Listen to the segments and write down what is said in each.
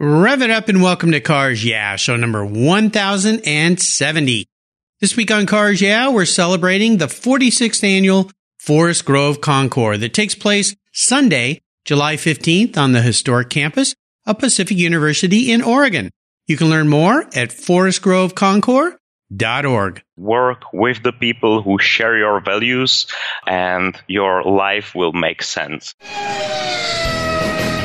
Rev it up and welcome to Cars Yeah, show number 1070. This week on Cars Yeah, we're celebrating the 46th annual Forest Grove Concours that takes place Sunday, July 15th on the historic campus of Pacific University in Oregon. You can learn more at forestgroveconcours.org. Work with the people who share your values and your life will make sense.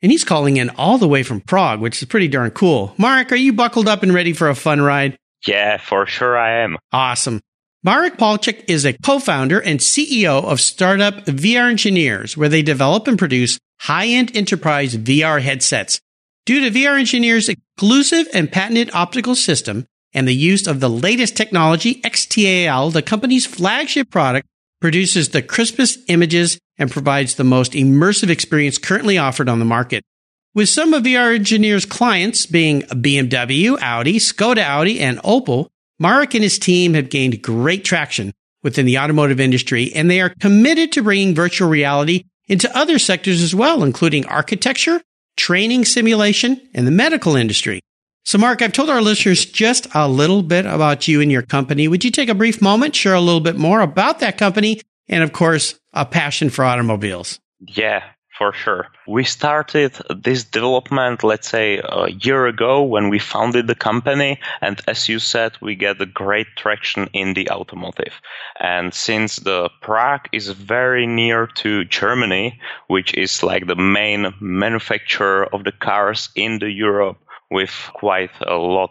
And he's calling in all the way from Prague, which is pretty darn cool. Mark, are you buckled up and ready for a fun ride? Yeah, for sure I am. Awesome. Marek Polchak is a co-founder and CEO of startup VRgineers, where they develop and produce high-end enterprise VR headsets. Due to VRgineers' exclusive and patented optical system and the use of the latest technology, XTAL, the company's flagship product, produces the crispest images and provides the most immersive experience currently offered on the market. With some of VRgineer's clients being BMW, Audi, Skoda Auto, and Opel, Marek and his team have gained great traction within the automotive industry, and they are committed to bringing virtual reality into other sectors as well, including architecture, training simulation, and the medical industry. So, Mark, I've told our listeners just a little bit about you and your company. Would you take a brief moment, share a little bit more about that company, and of course, a passion for automobiles? Yeah, for sure. We started this development, let's say, a year ago when we founded the company. And as you said, we get a great traction in the automotive. And since the Prague is very near to Germany, which is like the main manufacturer of the cars in the Europe with quite a lot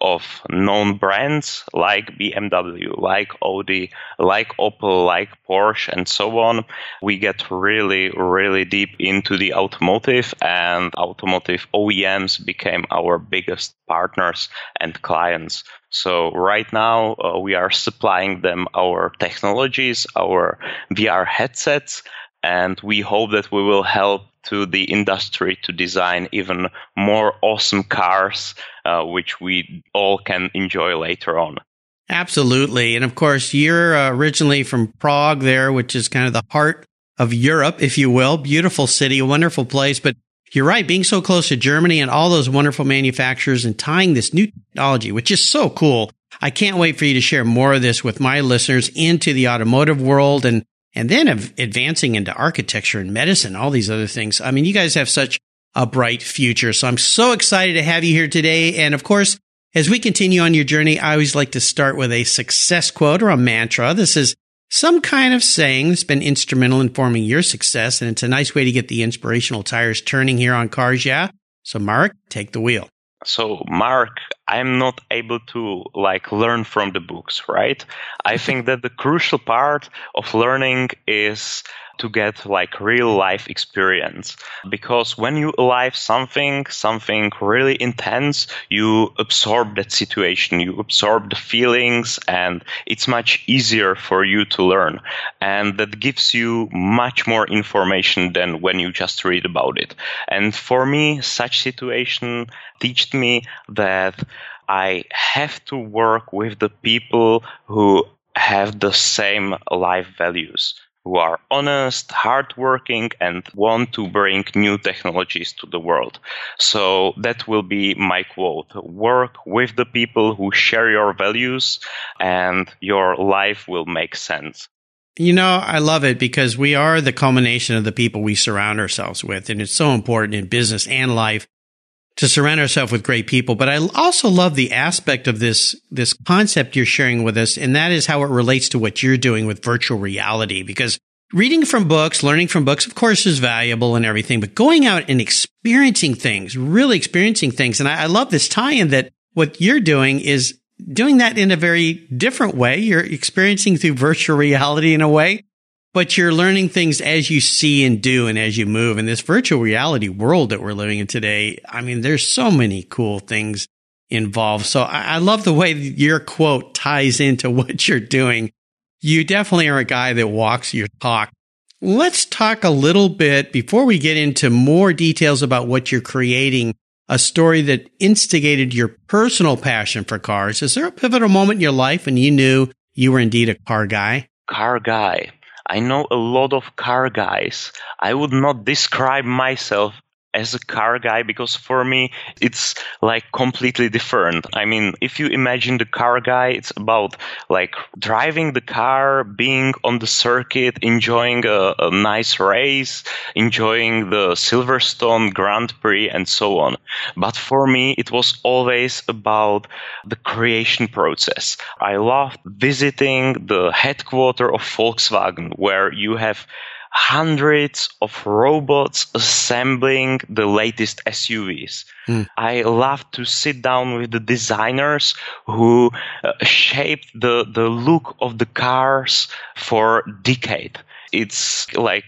of known brands like BMW, like Audi, like Opel, like Porsche, and so on, we get really, really deep into the automotive, and automotive OEMs became our biggest partners and clients. So right now uh, we are supplying them our technologies, our VR headsets, and we hope that we will help to the industry to design even more awesome cars, uh, which we all can enjoy later on. Absolutely. And of course, you're uh, originally from Prague there, which is kind of the heart of Europe, if you will. Beautiful city, wonderful place. But you're right, being so close to Germany and all those wonderful manufacturers and tying this new technology, which is so cool. I can't wait for you to share more of this with my listeners into the automotive world and and then advancing into architecture and medicine, all these other things. I mean, you guys have such a bright future. So I'm so excited to have you here today. And of course, as we continue on your journey, I always like to start with a success quote or a mantra. This is some kind of saying that's been instrumental in forming your success. And it's a nice way to get the inspirational tires turning here on cars. Yeah. So Mark, take the wheel. So Mark, I'm not able to like learn from the books, right? I think that the crucial part of learning is to get like real life experience. Because when you alive something something really intense you absorb that situation you absorb the feelings and it's much easier for you to learn. And that gives you much more information than when you just read about it. And for me such situation taught me that I have to work with the people who have the same life values who are honest, hardworking, and want to bring new technologies to the world. So that will be my quote. Work with the people who share your values and your life will make sense. You know, I love it because we are the culmination of the people we surround ourselves with. And it's so important in business and life to surround ourselves with great people. But I also love the aspect of this, this concept you're sharing with us. And that is how it relates to what you're doing with virtual reality. Because reading from books, learning from books, of course, is valuable and everything, but going out and experiencing things, really experiencing things. And I, I love this tie in that what you're doing is doing that in a very different way. You're experiencing through virtual reality in a way but you're learning things as you see and do and as you move. In this virtual reality world that we're living in today, I mean, there's so many cool things involved. So I, I love the way your quote ties into what you're doing. You definitely are a guy that walks your talk. Let's talk a little bit before we get into more details about what you're creating, a story that instigated your personal passion for cars. Is there a pivotal moment in your life when you knew you were indeed a car guy? Car guy. I know a lot of car guys. I would not describe myself as a car guy because for me it's like completely different. I mean, if you imagine the car guy, it's about like driving the car, being on the circuit, enjoying a, a nice race, enjoying the Silverstone Grand Prix and so on. But for me, it was always about the creation process. I loved visiting the headquarters of Volkswagen where you have hundreds of robots assembling the latest SUVs. Mm. I love to sit down with the designers who uh, shaped the, the look of the cars for decade. It's like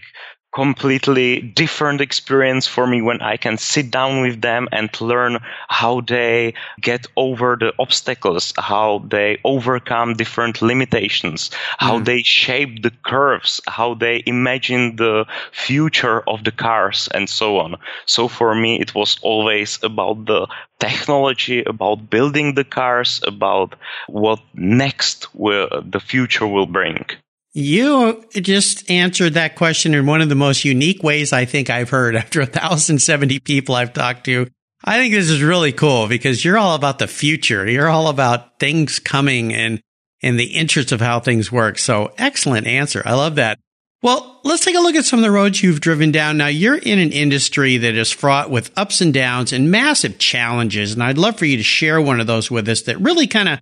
completely different experience for me when I can sit down with them and learn how they get over the obstacles, how they overcome different limitations, how mm. they shape the curves, how they imagine the future of the cars and so on. So for me, it was always about the technology, about building the cars, about what next will, the future will bring. You just answered that question in one of the most unique ways I think I've heard after 1,070 people I've talked to. I think this is really cool because you're all about the future. You're all about things coming and, and the interest of how things work. So excellent answer. I love that. Well, let's take a look at some of the roads you've driven down. Now you're in an industry that is fraught with ups and downs and massive challenges. And I'd love for you to share one of those with us that really kind of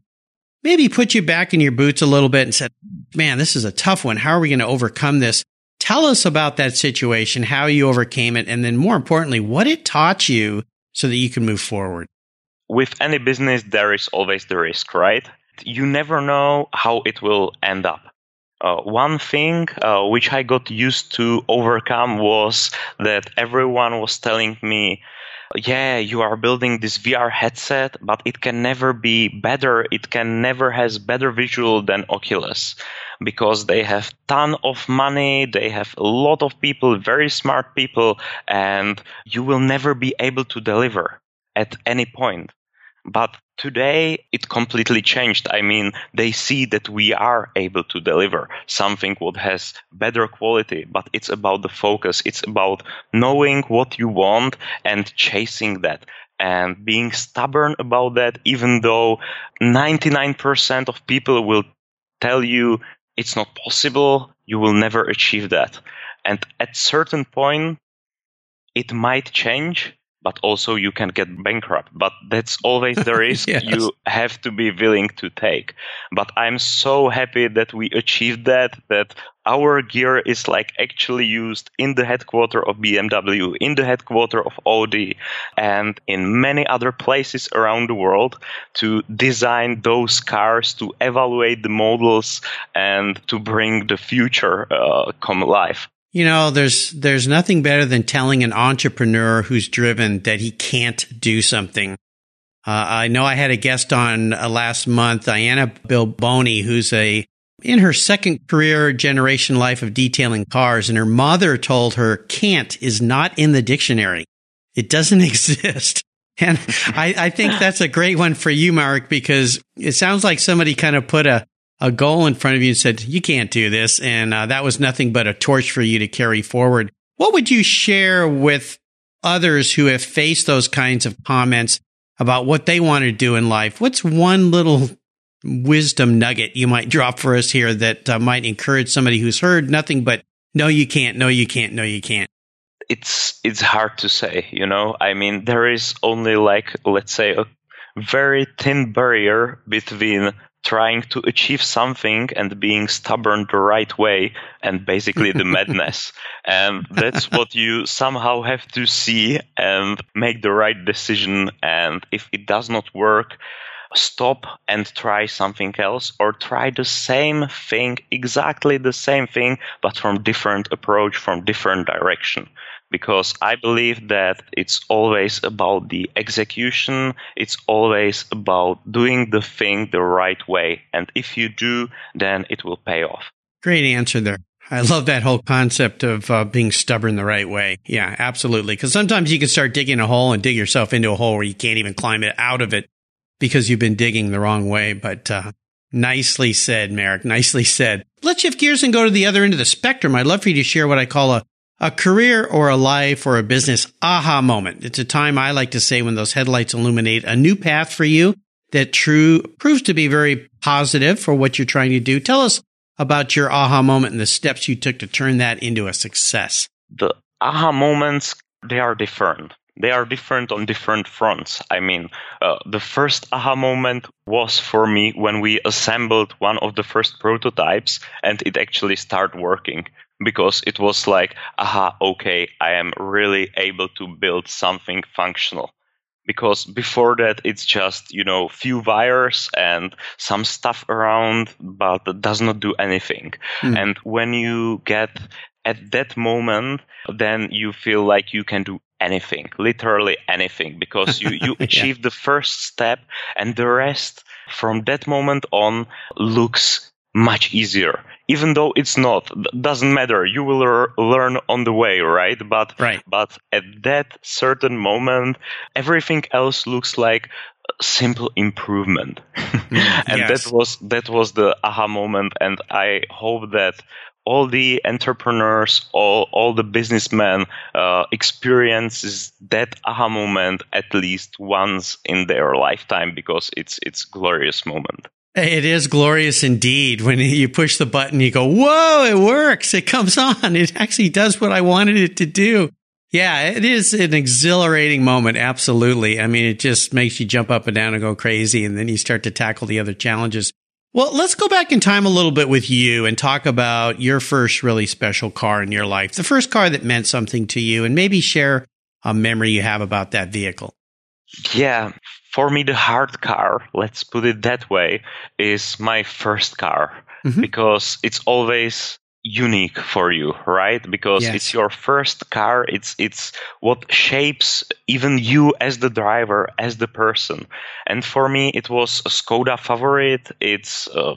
maybe put you back in your boots a little bit and said, man, this is a tough one. How are we going to overcome this? Tell us about that situation, how you overcame it, and then more importantly, what it taught you so that you can move forward. With any business, there is always the risk, right? You never know how it will end up. Uh, one thing uh, which I got used to overcome was that everyone was telling me, yeah, you are building this VR headset, but it can never be better. It can never has better visual than Oculus because they have ton of money. They have a lot of people, very smart people, and you will never be able to deliver at any point. But today it completely changed. I mean, they see that we are able to deliver something what has better quality, but it's about the focus. It's about knowing what you want and chasing that and being stubborn about that, even though 99% of people will tell you it's not possible, you will never achieve that. And at certain point, it might change, but also you can get bankrupt. But that's always the risk yes. you have to be willing to take. But I'm so happy that we achieved that, that our gear is like actually used in the headquarters of BMW, in the headquarters of Audi, and in many other places around the world to design those cars, to evaluate the models, and to bring the future uh, come life. You know, there's there's nothing better than telling an entrepreneur who's driven that he can't do something. Uh, I know I had a guest on uh, last month, Diana Bilboni, who's a in her second career generation life of detailing cars, and her mother told her can't is not in the dictionary. It doesn't exist. And I, I think that's a great one for you, Mark, because it sounds like somebody kind of put a a goal in front of you and said, you can't do this. And uh, that was nothing but a torch for you to carry forward. What would you share with others who have faced those kinds of comments about what they want to do in life? What's one little wisdom nugget you might drop for us here that uh, might encourage somebody who's heard nothing but no, you can't, no, you can't, no, you can't? It's it's hard to say, you know. I mean, there is only like let's say a very thin barrier between trying to achieve something and being stubborn the right way and basically the madness. And that's what you somehow have to see and make the right decision. And if it does not work, stop and try something else or try the same thing, exactly the same thing, but from different approach, from different direction. Because I believe that it's always about the execution. It's always about doing the thing the right way. And if you do, then it will pay off. Great answer there. I love that whole concept of uh, being stubborn the right way. Yeah, absolutely. Because sometimes you can start digging a hole and dig yourself into a hole where you can't even climb it out of it because you've been digging the wrong way. But uh, nicely said, Marek. Nicely said. Let's shift gears and go to the other end of the spectrum. I'd love for you to share what I call a a career or a life or a business aha moment. It's a time I like to say when those headlights illuminate a new path for you that true proves to be very positive for what you're trying to do. Tell us about your aha moment and the steps you took to turn that into a success. The aha moments, they are different. They are different on different fronts. I mean, uh, the first aha moment was for me when we assembled one of the first prototypes and it actually started working because it was like, aha, okay, I am really able to build something functional. Because before that it's just you know few wires and some stuff around but it does not do anything. Mm. and when you get at that moment then you feel like you can do anything literally anything because you you achieve the first step and the rest from that moment on looks much easier even though it's not doesn't matter. You will learn on the way right? But right. but at that certain moment everything else looks like simple improvement. Mm, and yes. that was that was the aha moment. And i hope that all the entrepreneurs all, all the businessmen uh, experiences that aha moment at least once in their lifetime because it's it's glorious moment it is glorious indeed. When you push the button, you go, whoa, it works. It comes on. It actually does what I wanted it to do. Yeah, it is an exhilarating moment. Absolutely. I mean, it just makes you jump up and down and go crazy. And then you start to tackle the other challenges. Well, let's go back in time a little bit with you and talk about your first really special car in your life, the first car that meant something to you, and maybe share a memory you have about that vehicle. Yeah, for me, the hard car, let's put it that way, is my first car mm-hmm. because it's always unique for you, right? Because yes. it's your first car. It's it's what shapes even you as the driver, as the person. And for me, it was a Skoda Favorit. It's uh,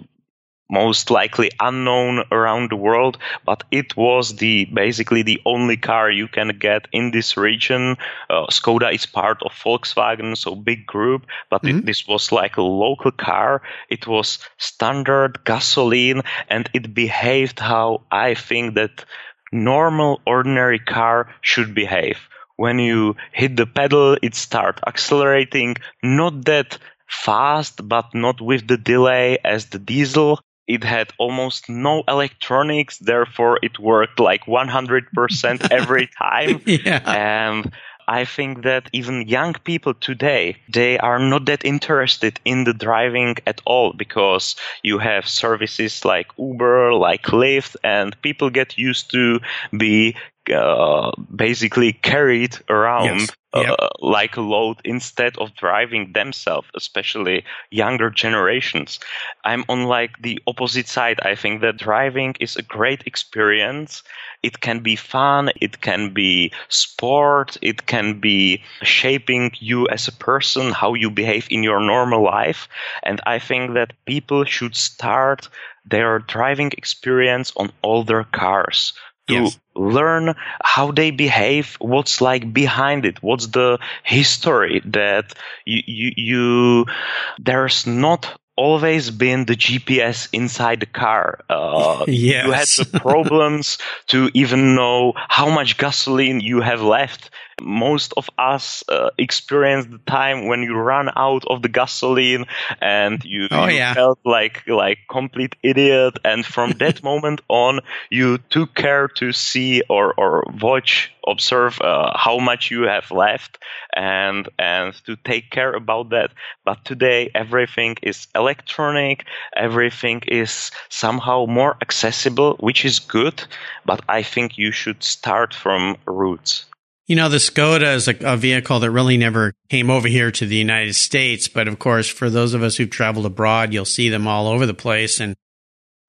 most likely unknown around the world, but it was the basically the only car you can get in this region. Uh, Skoda is part of Volkswagen, so big group, but mm-hmm. it, this was like a local car. It was standard gasoline, and it behaved how I think that normal ordinary car should behave. When you hit the pedal, it start accelerating, not that fast, but not with the delay as the diesel it had almost no electronics, therefore it worked like 100% every time. yeah. And I think that even young people today, they are not that interested in the driving at all because you have services like Uber, like Lyft, and people get used to be uh, basically carried around yes. yep. uh, like a load instead of driving themselves, especially younger generations. I'm on like the opposite side. I think that driving is a great experience. It can be fun. It can be sport. It can be shaping you as a person, how you behave in your normal life. And I think that people should start their driving experience on older cars to yes. learn how they behave, what's like behind it, what's the history that you, you, you there's not always been the GPS inside the car. Uh, yes. You had the problems to even know how much gasoline you have left most of us uh, experience the time when you run out of the gasoline and you, oh, you yeah. felt like like complete idiot. And from that moment on you took care to see or or watch observe uh, how much you have left and and to take care about that. But today everything is electronic. Everything is somehow more accessible which is good. But i think you should start from roots You know, the Skoda is a, a, vehicle that really never came over here to the United States. But of course, for those of us who've traveled abroad, you'll see them all over the place. And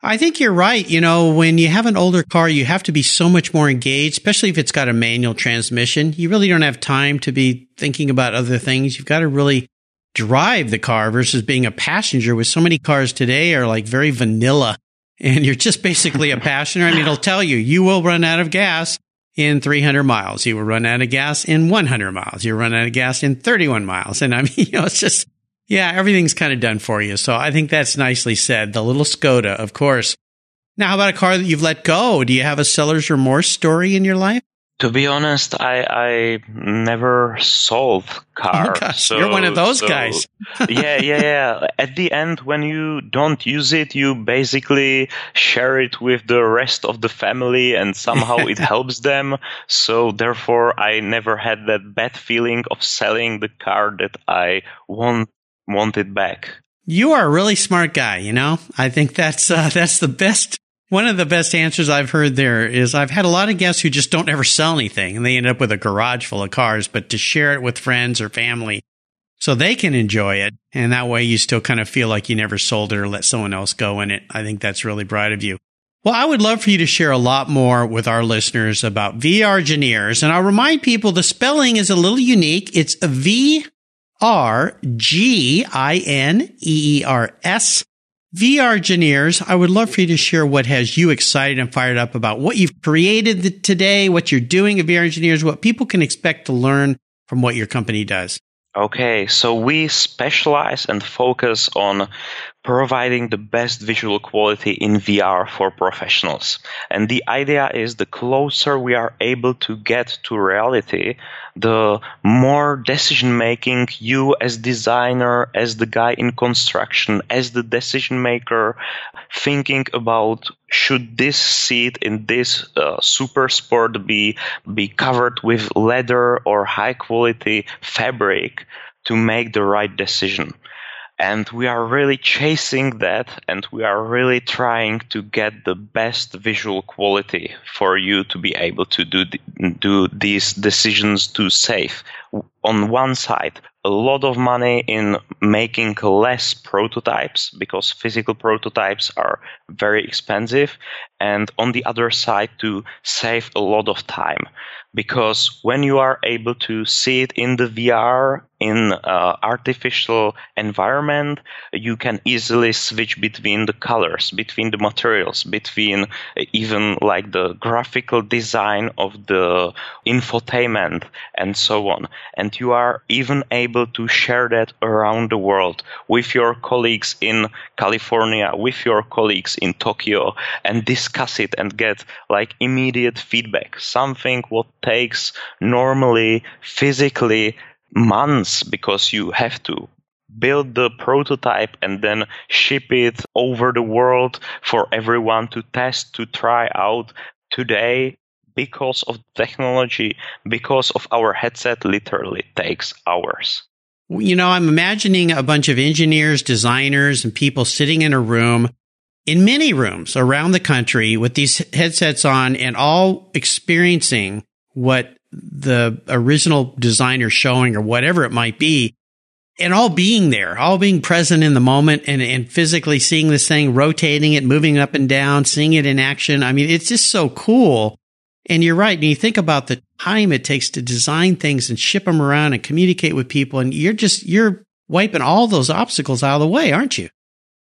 I think you're right. You know, when you have an older car, you have to be so much more engaged, especially if it's got a manual transmission. You really don't have time to be thinking about other things. You've got to really drive the car versus being a passenger with so many cars today are like very vanilla and you're just basically a passenger. I mean, it'll tell you, you will run out of gas in 300 miles. You will run out of gas in 100 miles. You run out of gas in 31 miles. And I mean, you know, it's just, yeah, everything's kind of done for you. So I think that's nicely said. The little Skoda, of course. Now, how about a car that you've let go? Do you have a seller's remorse story in your life? To be honest, I I never sold cars. Oh so, you're one of those so, guys. yeah, yeah, yeah. At the end, when you don't use it, you basically share it with the rest of the family, and somehow it helps them. So therefore, I never had that bad feeling of selling the car that I want wanted back. You are a really smart guy. You know, I think that's uh, that's the best one of the best answers I've heard there is I've had a lot of guests who just don't ever sell anything and they end up with a garage full of cars, but to share it with friends or family so they can enjoy it. And that way you still kind of feel like you never sold it or let someone else go in it. I think that's really bright of you. Well, I would love for you to share a lot more with our listeners about VRgineers. And I'll remind people the spelling is a little unique. It's V R G I N E E R S VRgineers, I would love for you to share what has you excited and fired up about what you've created today, what you're doing at VRgineers, what people can expect to learn from what your company does. Okay, so we specialize and focus on providing the best visual quality in VR for professionals. And the idea is the closer we are able to get to reality, the more decision making you as designer, as the guy in construction, as the decision maker, thinking about should this seat in this uh, super sport be be covered with leather or high quality fabric to make the right decision and we are really chasing that and we are really trying to get the best visual quality for you to be able to do do these decisions to save. On one side a lot of money in making less prototypes because physical prototypes are very expensive and on the other side to save a lot of time because when you are able to see it in the VR in uh, artificial environment, you can easily switch between the colors, between the materials, between uh, even like the graphical design of the infotainment and so on. And you are even able to share that around the world with your colleagues in California, with your colleagues in Tokyo and discuss it and get like immediate feedback. Something what takes normally physically months because you have to build the prototype and then ship it over the world for everyone to test, to try out. Today, because of technology, because of our headset, literally takes hours. You know, I'm imagining a bunch of engineers, designers, and people sitting in a room in many rooms around the country with these headsets on and all experiencing what the original designer showing or whatever it might be and all being there, all being present in the moment and, and physically seeing this thing, rotating it, moving up and down, seeing it in action. I mean, it's just so cool. And you're right. And you think about the time it takes to design things and ship them around and communicate with people. And you're just, you're wiping all those obstacles out of the way, aren't you?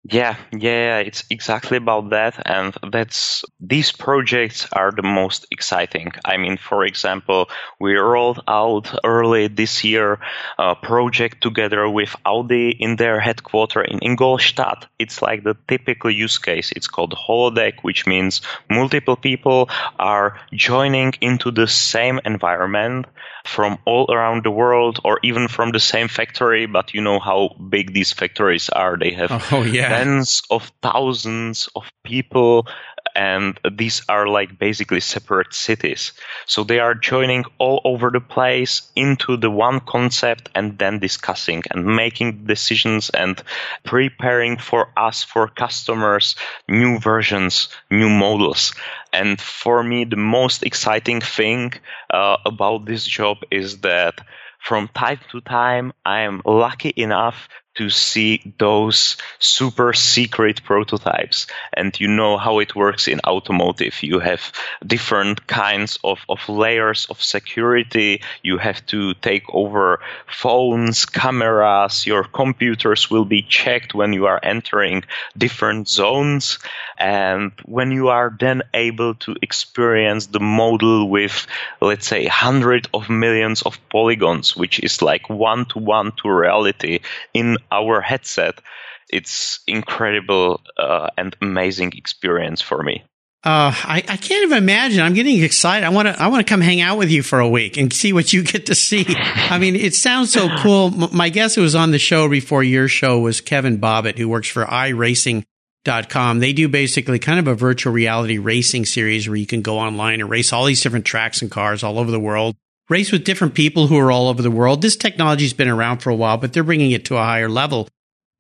Yeah, yeah, it's exactly about that. And that's, these projects are the most exciting. I mean, for example, we rolled out early this year a project together with Audi in their headquarters in Ingolstadt. It's like the typical use case. It's called holodeck, which means multiple people are joining into the same environment from all around the world or even from the same factory. But you know how big these factories are. They have oh, yeah tens of thousands of people and these are like basically separate cities. So they are joining all over the place into the one concept and then discussing and making decisions and preparing for us, for customers, new versions, new models. And for me, the most exciting thing uh, about this job is that from time to time, I am lucky enough to see those super secret prototypes. And you know how it works in automotive. You have different kinds of, of layers of security. You have to take over phones, cameras, your computers will be checked when you are entering different zones. And when you are then able to experience the model with, let's say, hundreds of millions of polygons, which is like one to one to reality in our headset, it's incredible uh, and amazing experience for me. Uh, I, I can't even imagine. I'm getting excited. I want to, I want to come hang out with you for a week and see what you get to see. I mean, it sounds so cool. My guest who was on the show before your show was Kevin Bobbitt, who works for iRacing.com. They do basically kind of a virtual reality racing series where you can go online and race all these different tracks and cars all over the world race with different people who are all over the world. This technology's been around for a while, but they're bringing it to a higher level.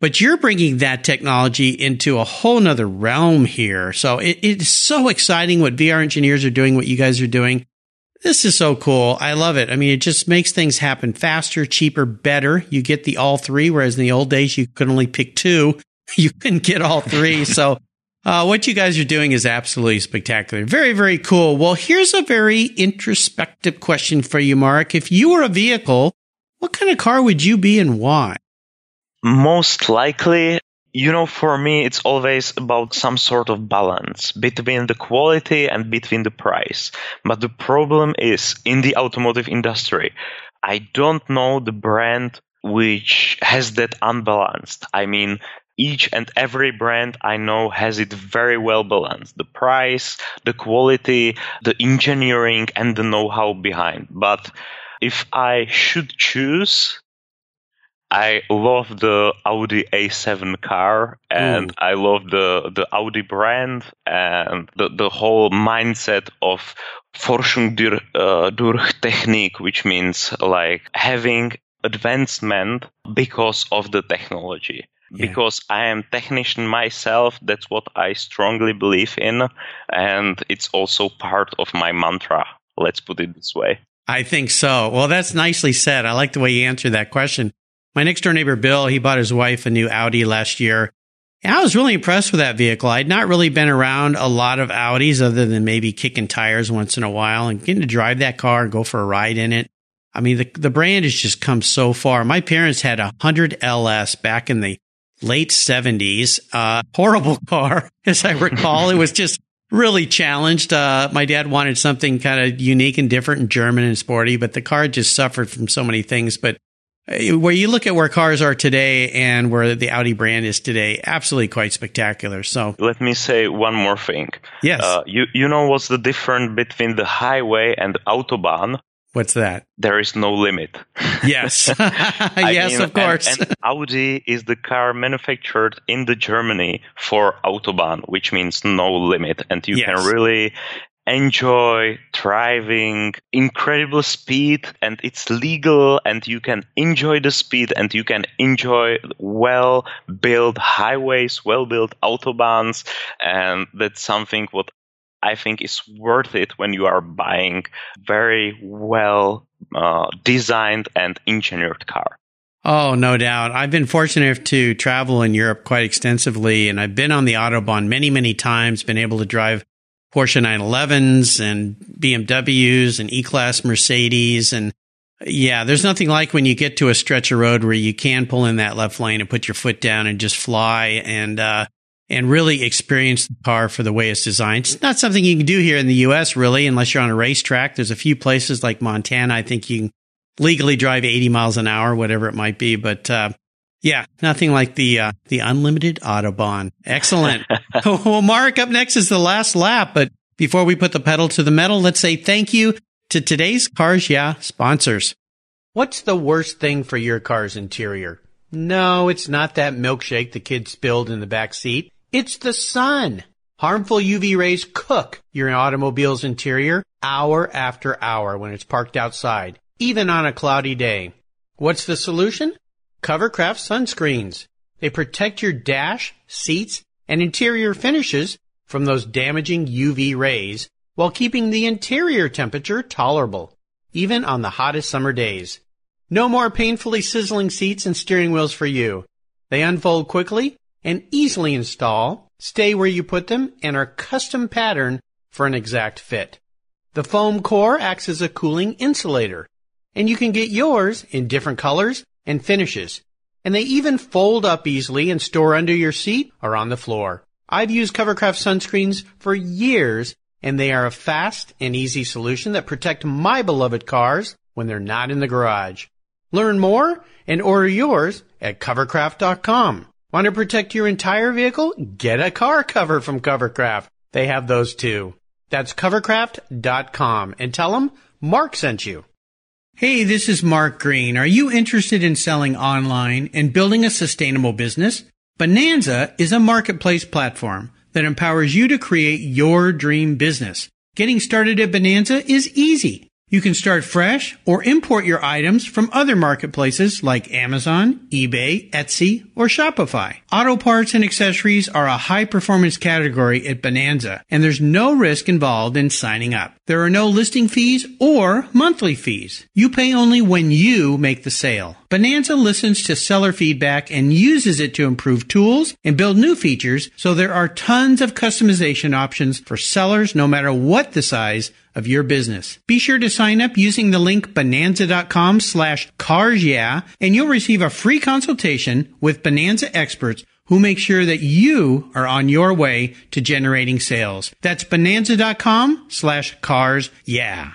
But you're bringing that technology into a whole nother realm here. So it, it's so exciting what VRgineers are doing, what you guys are doing. This is so cool. I love it. I mean, it just makes things happen faster, cheaper, better. You get the all three, whereas in the old days you could only pick two. You couldn't get all three. so uh, what you guys are doing is absolutely spectacular. Very, very cool. Well, here's a very introspective question for you, Mark. If you were a vehicle, what kind of car would you be and why? Most likely, you know, for me, it's always about some sort of balance between the quality and between the price. But the problem is in the automotive industry, I don't know the brand which has that unbalanced. I mean, each and every brand I know has it very well balanced. The price, the quality, the engineering, and the know how behind. But if I should choose, I love the Audi A7 car and Ooh. I love the, the Audi brand and the, the whole mindset of Vorsprung durch, uh, durch Technik, which means like having advancement because of the technology yeah. because I am technician myself. That's what I strongly believe in, and it's also part of my mantra. Let's put it this way. I think so. Well, that's nicely said. I like the way you answered that question. My next door neighbor Bill, he bought his wife a new Audi last year. And I was really impressed with that vehicle. I'd not really been around a lot of Audis other than maybe kicking tires once in a while and getting to drive that car and go for a ride in it. I mean, the, the brand has just come so far. My parents had a 100 LS back in the late 70s. Uh, horrible car, as I recall. it was just really challenged. Uh, my dad wanted something kind of unique and different and German and sporty, but the car just suffered from so many things. But uh, where you look at where cars are today and where the Audi brand is today, absolutely quite spectacular. So let me say one more thing. Yes. Uh, you, you know what's the difference between the highway and the Autobahn? What's that? There is no limit. Yes. yes, mean, of course. And, and, Audi is the car manufactured in the Germany for Autobahn, which means no limit. And you yes. can really enjoy driving incredible speed and it's legal and you can enjoy the speed and you can enjoy well built highways, well built autobahns. And that's something what I think is worth it when you are buying very well uh, designed and engineered car. Oh, no doubt. I've been fortunate to travel in Europe quite extensively, and I've been on the Autobahn many, many times, been able to drive Porsche 911s and BMWs and E-Class Mercedes. And yeah, there's nothing like when you get to a stretch of road where you can pull in that left lane and put your foot down and just fly. And, uh, and really experience the car for the way it's designed. It's not something you can do here in the US, really, unless you're on a racetrack. There's a few places like Montana, I think you can legally drive 80 miles an hour, whatever it might be. But, uh, yeah, nothing like the, uh, the unlimited Autobahn. Excellent. well, Mark, up next is the last lap. But before we put the pedal to the metal, let's say thank you to today's Cars Yeah sponsors. What's the worst thing for your car's interior? No, it's not that milkshake the kids spilled in the back seat. It's the sun. Harmful UV rays cook your automobile's interior hour after hour when it's parked outside, even on a cloudy day. What's the solution? Covercraft sunscreens. They protect your dash, seats, and interior finishes from those damaging UV rays while keeping the interior temperature tolerable, even on the hottest summer days. No more painfully sizzling seats and steering wheels for you. They unfold quickly and easily install, stay where you put them, and are custom patterned for an exact fit. The foam core acts as a cooling insulator, and you can get yours in different colors and finishes. And they even fold up easily and store under your seat or on the floor. I've used Covercraft sunscreens for years, and they are a fast and easy solution that protect my beloved cars when they're not in the garage. Learn more and order yours at covercraft.com. Want to protect your entire vehicle? Get a car cover from Covercraft. They have those too. That's covercraft.com and tell them Mark sent you. Hey, this is Mark Green. Are you interested in selling online and building a sustainable business? Bonanza is a marketplace platform that empowers you to create your dream business. Getting started at Bonanza is easy. You can start fresh or import your items from other marketplaces like Amazon, eBay, Etsy, or Shopify. Auto parts and accessories are a high performance category at Bonanza, and there's no risk involved in signing up. There are no listing fees or monthly fees. You pay only when you make the sale. Bonanza listens to seller feedback and uses it to improve tools and build new features, so there are tons of customization options for sellers no matter what the size of your business. Be sure to sign up using the link bonanza.com slash cars yeah, and you'll receive a free consultation with Bonanza experts who make sure that you are on your way to generating sales. That's bonanza.com slash cars yeah.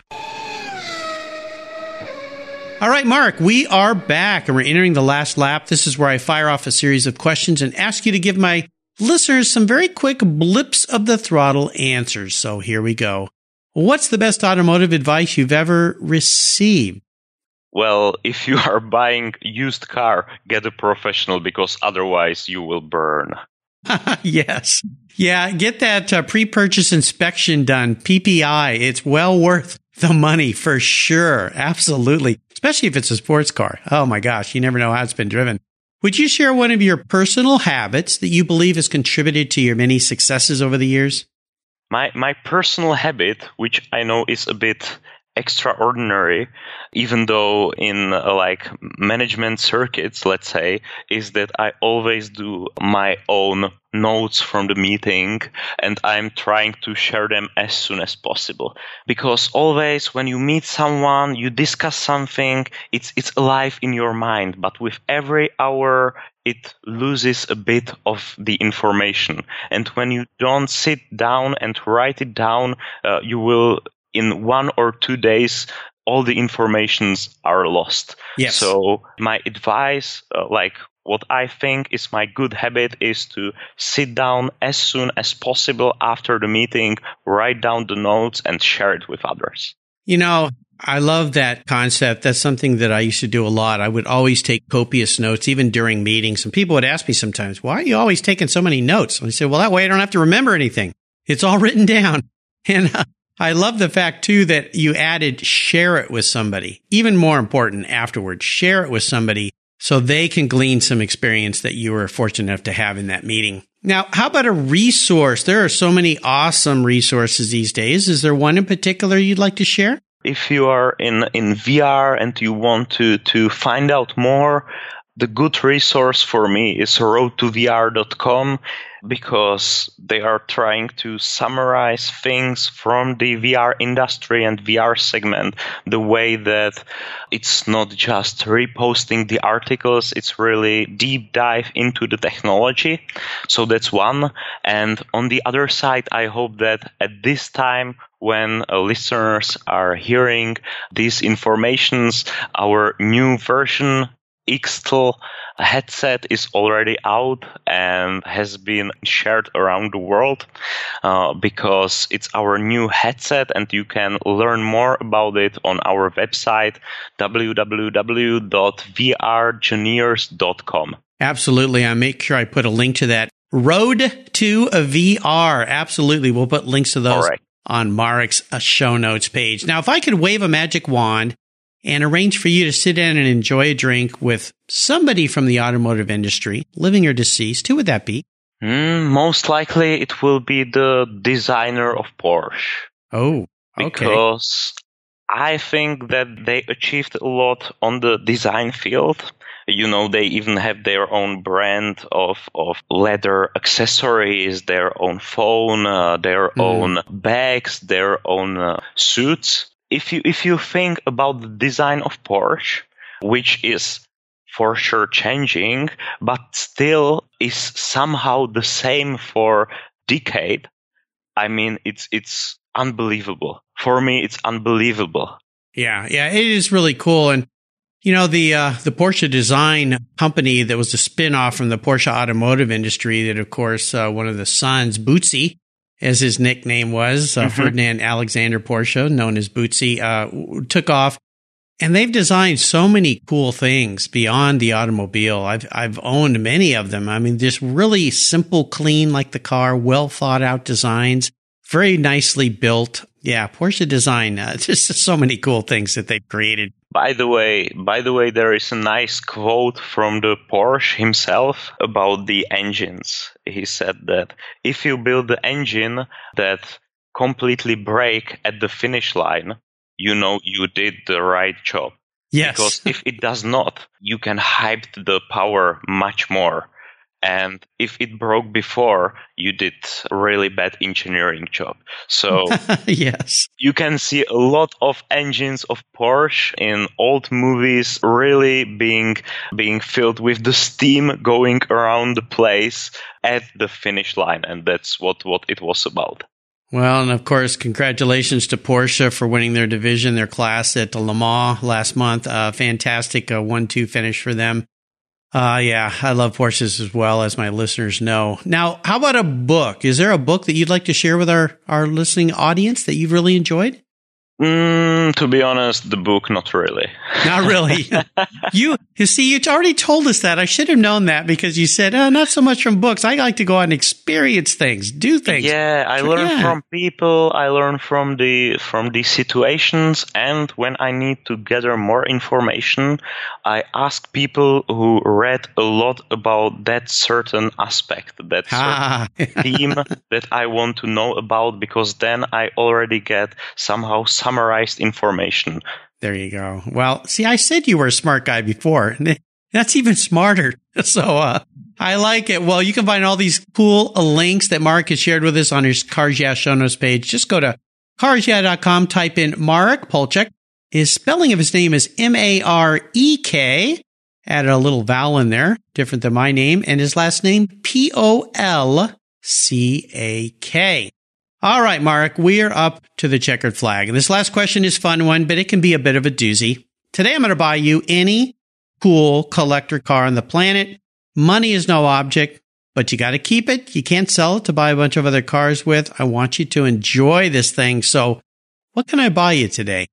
All right, Mark, we are back and we're entering the last lap. This is where I fire off a series of questions and ask you to give my listeners some very quick blips of the throttle answers. So here we go. What's the best automotive advice you've ever received? Well, if you are buying used car, get a professional because otherwise you will burn. yes. Yeah, get that uh, pre-purchase inspection done, PPI. It's well worth the money for sure. Absolutely. Especially if it's a sports car. Oh my gosh, you never know how it's been driven. Would you share one of your personal habits that you believe has contributed to your many successes over the years? My my personal habit, which I know is a bit extraordinary, even though in uh, like management circuits, let's say, is that I always do my own notes from the meeting and I'm trying to share them as soon as possible. Because always when you meet someone, you discuss something, it's, it's alive in your mind. But with every hour, it loses a bit of the information. And when you don't sit down and write it down, uh, you will in one or two days all the informations are lost. Yes. So my advice, uh, like what I think is my good habit is to sit down as soon as possible after the meeting, write down the notes and share it with others. You know, I love that concept. That's something that I used to do a lot. I would always take copious notes, even during meetings. And people would ask me sometimes, why are you always taking so many notes? And I said, well, that way I don't have to remember anything. It's all written down. And uh, I love the fact too that you added share it with somebody. Even more important afterwards, share it with somebody so they can glean some experience that you were fortunate enough to have in that meeting. Now, how about a resource? There are so many awesome resources these days. Is there one in particular you'd like to share? If you are in, in VR and you want to, to find out more, the good resource for me is roadtovr.com because they are trying to summarize things from the VR industry and VR segment the way that it's not just reposting the articles, it's really deep dive into the technology. So that's one. And on the other side, I hope that at this time, when uh, listeners are hearing these informations, our new version XTAL headset is already out and has been shared around the world uh, because it's our new headset and you can learn more about it on our website www.vrgineers.com. Absolutely. I'll make sure I put a link to that Road to a VR. Absolutely. We'll put links to those Correct. on Marek's uh, show notes page. Now, if I could wave a magic wand and arrange for you to sit down and enjoy a drink with somebody from the automotive industry, living or deceased, who would that be? Mm, most likely it will be the designer of Porsche. Oh, okay. Because I think that they achieved a lot on the design field. You know, they even have their own brand of, of leather accessories, their own phone, uh, their Mm. own bags, their own uh, suits. If you if you think about the design of Porsche, which is for sure changing, but still is somehow the same for decade. I mean, it's it's unbelievable. For me, it's unbelievable. Yeah, yeah, it is really cool. And you know, the uh, the Porsche design company that was a spin-off from the Porsche automotive industry that of course uh, one of the sons, Butzi, as his nickname was, uh, Mhm. Ferdinand Alexander Porsche, known as Butzi, uh, took off. And they've designed so many cool things beyond the automobile. I've I've owned many of them. I mean, just really simple, clean, like the car, well thought out designs, very nicely built. Yeah, Porsche design. Uh, just so many cool things that they've created. By the way, by the way, there is a nice quote from the Porsche himself about the engines. He said that if you build the engine that completely break at the finish line, you know you did the right job. Yes. Because if it does not, you can hype the power much more. And if it broke before, you did really bad engineering job. So yes. you can see a lot of engines of Porsche in old movies really being being filled with the steam going around the place at the finish line and that's what what it was about. Well, and of course, congratulations to Porsche for winning their division, their class at Le Mans last month. Uh, fantastic uh, one-two finish for them. Uh, yeah, I love Porsches as well, as my listeners know. Now, how about a book? Is there a book that you'd like to share with our, our listening audience that you've really enjoyed? Mm, to be honest, the book not really. Not really. you, you see, you already told us that. I should have known that because you said, oh, not so much from books. I like to go out and experience things, do things. Yeah, I learn Yeah. from people. I learn from the from the situations, and when I need to gather more information, I ask people who read a lot about that certain aspect, that Ah, certain theme that I want to know about, because then I already get somehow summarized information. There you go. Well, see, I said you were a smart guy before. That's even smarter. So, uh, I like it. Well, you can find all these cool links that Mark has shared with us on his Cars Yeah show notes page. Just go to carsyeah.com, type in Marek Polcak. His spelling of his name is M-A-R-E-K. Added a little vowel in there, different than my name, and his last name, P-O-L-C-A-K. All right, Mark, we are up to the checkered flag. And this last question is fun one, but it can be a bit of a doozy. Today I'm going to buy you any cool collector car on the planet. Money is no object, but you got to keep it. You can't sell it to buy a bunch of other cars with. I want you to enjoy this thing. So what can I buy you today?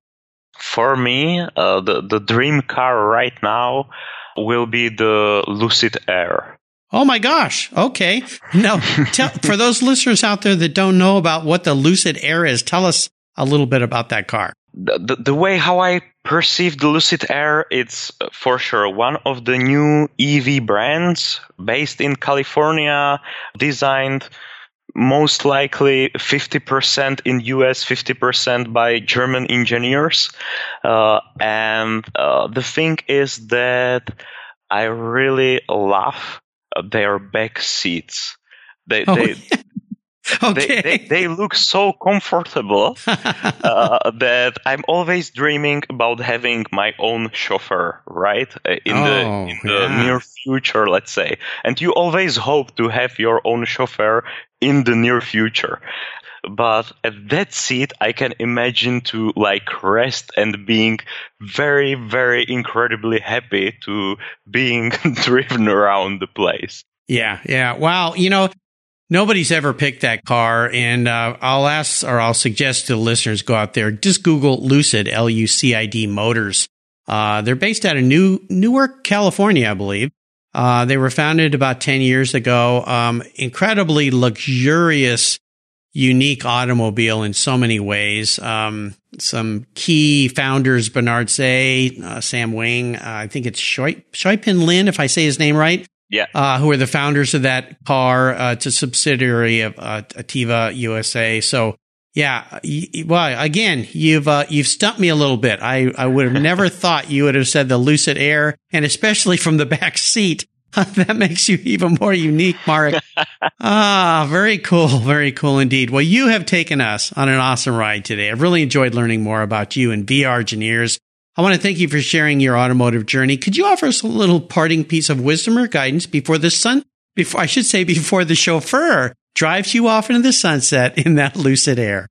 For me, uh, the the dream car right now will be the Lucid Air. Oh my gosh. Okay. Now, tell, for those listeners out there that don't know about what the Lucid Air is, tell us a little bit about that car. the, the, the way how I perceive the Lucid Air, it's uh, for sure one of the new EV brands based in California, designed most likely 50% in US, 50% by German engineers. Uh, and uh, the thing is that I really love their back seats. They, Oh, they, okay. they, they, they look so comfortable uh, that I'm always dreaming about having my own chauffeur, right? Uh, In Oh, the in the yeah. near future, let's say. And you always hope to have your own chauffeur in the near future. But at that seat, I can imagine to like rest and being very, very incredibly happy to being driven around the place. Yeah, yeah. Wow. You know, nobody's ever picked that car. And uh, I'll ask or I'll suggest to the listeners go out there, just Google Lucid, L U C I D Motors. Uh, they're based out of New Newark, California, I believe. Uh, they were founded about 10 years ago. Um, incredibly luxurious, unique automobile in so many ways. Um, some key founders, Bernard Tse, uh, Sam Weng, uh, I think it's Shoi, Pin Lin, if I say his name right. Yeah. Uh, who are the founders of that car. Uh, it's a subsidiary of uh, Atieva USA. So yeah. Well, again, you've uh, you've stumped me a little bit. I, I would have never thought you would have said the Lucid Air, and especially from the back seat. that makes you even more unique, Mark. ah, very cool. Very cool indeed. Well, you have taken us on an awesome ride today. I've really enjoyed learning more about you and VRgineers. I want to thank you for sharing your automotive journey. Could you offer us a little parting piece of wisdom or guidance before the sun, before I should say before the chauffeur drives you off into the sunset in that lucid air.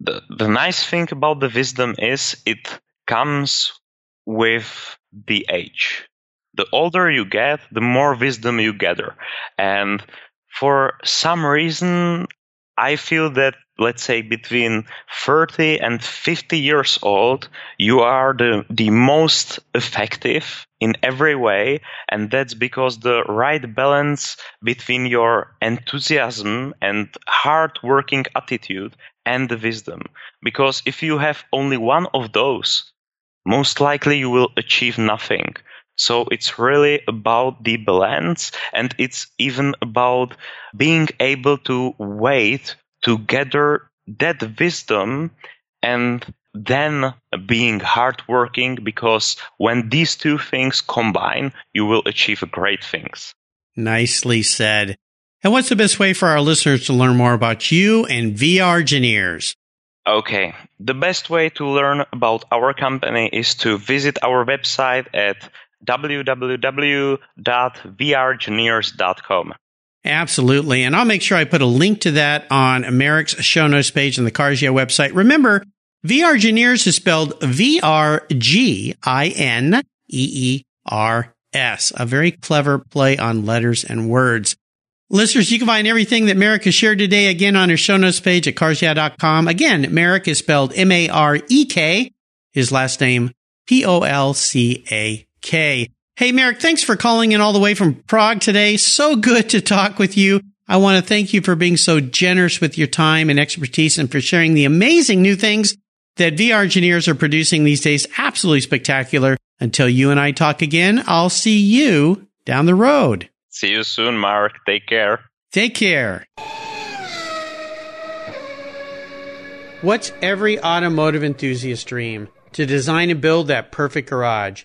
The, the nice thing about the wisdom is it comes with the age. The older you get, the more wisdom you gather. And for some reason, I feel that let's say between 30 and 50 years old, you are the, the most effective in every way. And that's because the right balance between your enthusiasm and hard working attitude and the wisdom. Because if you have only one of those, most likely you will achieve nothing. So it's really about the balance and it's even about being able to wait to gather that wisdom and then being hardworking because when these two things combine, you will achieve great things. Nicely said. And what's the best way for our listeners to learn more about you and VRgineers? Okay, the best way to learn about our company is to visit our website at www.vrgineers.com. Absolutely. And I'll make sure I put a link to that on Marek's show notes page on the Cars Yeah website. Remember, VRgineers is spelled V R G I N E E R S. A very clever play on letters and words. Listeners, you can find everything that Marek has shared today again on his show notes page at carsyeah.com. Again, Marek is spelled M-A-R-E-K. His last name, P-O-L-C-A-K. Hey, Marek, thanks for calling in all the way from Prague today. So good to talk with you. I want to thank you for being so generous with your time and expertise and for sharing the amazing new things that VRgineers are producing these days. Absolutely spectacular. Until you and I talk again, I'll see you down the road. See you soon, Mark. Take care. Take care. What's every automotive enthusiast dream? To design and build that perfect garage.